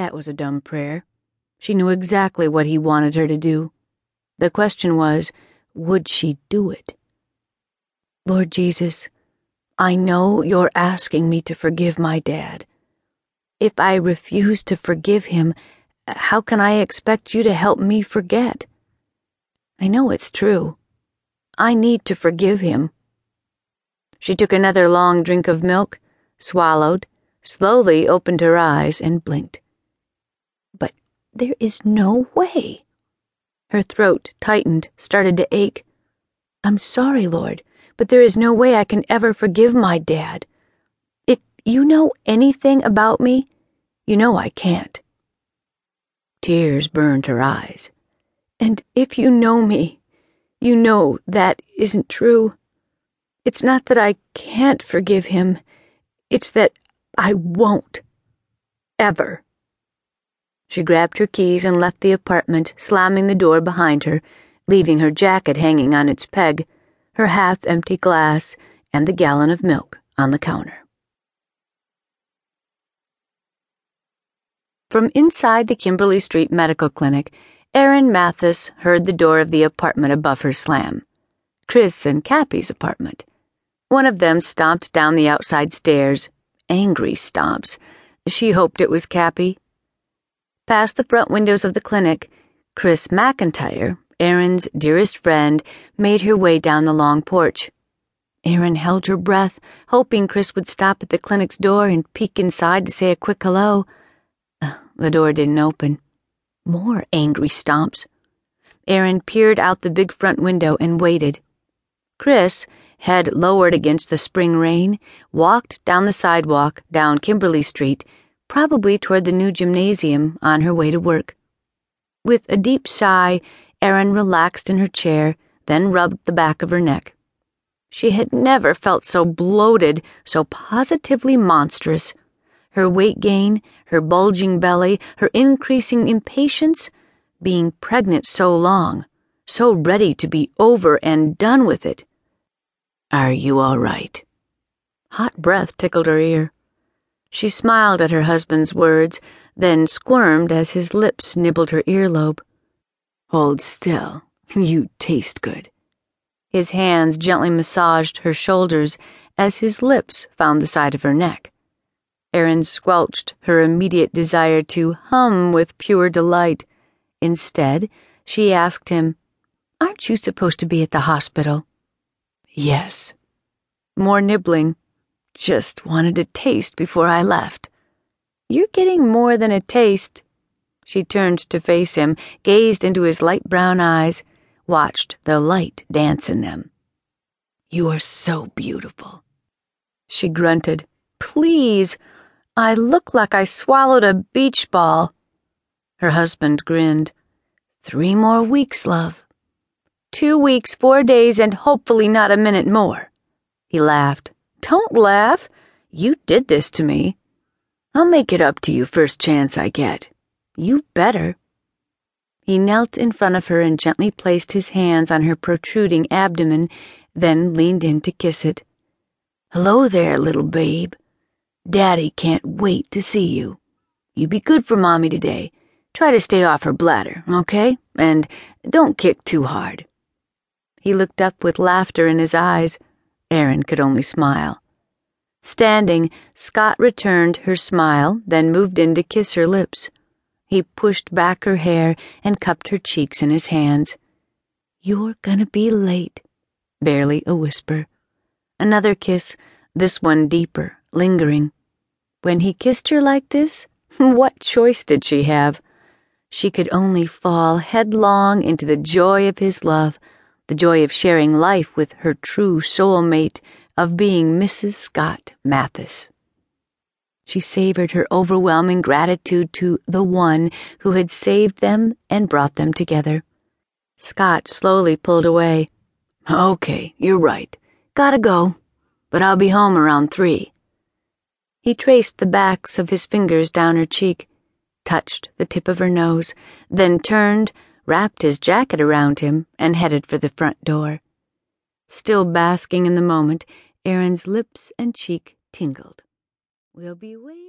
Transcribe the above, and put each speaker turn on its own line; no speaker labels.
That was a dumb prayer. She knew exactly what he wanted her to do. The question was, would she do it? Lord Jesus, I know you're asking me to forgive my dad. If I refuse to forgive him, how can I expect you to help me forget? I know it's true. I need to forgive him. She took another long drink of milk, swallowed, slowly opened her eyes, and blinked. There is no way. Her throat tightened, started to ache. I'm sorry, Lord, but there is no way I can ever forgive my dad. If you know anything about me, you know I can't. Tears burned her eyes. And if you know me, you know that isn't true. It's not that I can't forgive him, it's that I won't. Ever. She grabbed her keys and left the apartment, slamming the door behind her, leaving her jacket hanging on its peg, her half empty glass, and the gallon of milk on the counter. From inside the Kimberly Street Medical Clinic, Erin Mathis heard the door of the apartment above her slam. Chris and Cappy's apartment. One of them stomped down the outside stairs, angry stomps. She hoped it was Cappy. Past the front windows of the clinic, Chris McIntyre, Erin's dearest friend, made her way down the long porch. Erin held her breath, hoping Chris would stop at the clinic's door and peek inside to say a quick hello. The door didn't open. More angry stomps. Erin peered out the big front window and waited. Chris, head lowered against the spring rain, walked down the sidewalk down Kimberly Street, probably toward the new gymnasium on her way to work. With a deep sigh, Erin relaxed in her chair, then rubbed the back of her neck. She had never felt so bloated, so positively monstrous her weight gain, her bulging belly, her increasing impatience, being pregnant so long, so ready to be over and done with it. Are you all right? Hot breath tickled her ear. She smiled at her husband's words, then squirmed as his lips nibbled her earlobe. Hold still. You taste good. His hands gently massaged her shoulders as his lips found the side of her neck. Erin squelched her immediate desire to hum with pure delight. Instead, she asked him, Aren't you supposed to be at the hospital? Yes. More nibbling. Just wanted a taste before I left. You're getting more than a taste. She turned to face him, gazed into his light brown eyes, watched the light dance in them. You are so beautiful. She grunted. Please. I look like I swallowed a beach ball. Her husband grinned. Three more weeks, love. Two weeks, four days, and hopefully not a minute more. He laughed. Don't laugh. You did this to me. I'll make it up to you first chance I get. You better. He knelt in front of her and gently placed his hands on her protruding abdomen, then leaned in to kiss it. Hello there, little babe. Daddy can't wait to see you. You be good for Mommy today. Try to stay off her bladder, okay? And don't kick too hard. He looked up with laughter in his eyes. Erin could only smile. Standing, Scott returned her smile, then moved in to kiss her lips. He pushed back her hair and cupped her cheeks in his hands. You're gonna be late. Barely a whisper. Another kiss, this one deeper, lingering. When he kissed her like this, what choice did she have? She could only fall headlong into the joy of his love, the joy of sharing life with her true soulmate, of being Mrs. Scott Mathis. She savored her overwhelming gratitude to the one who had saved them and brought them together. Scott slowly pulled away. Okay, you're right. Gotta go. But I'll be home around three. He traced the backs of his fingers down her cheek, touched the tip of her nose, then turned, wrapped his jacket around him, and headed for the front door. Still basking in the moment, Erin's lips and cheek tingled. We'll be waiting.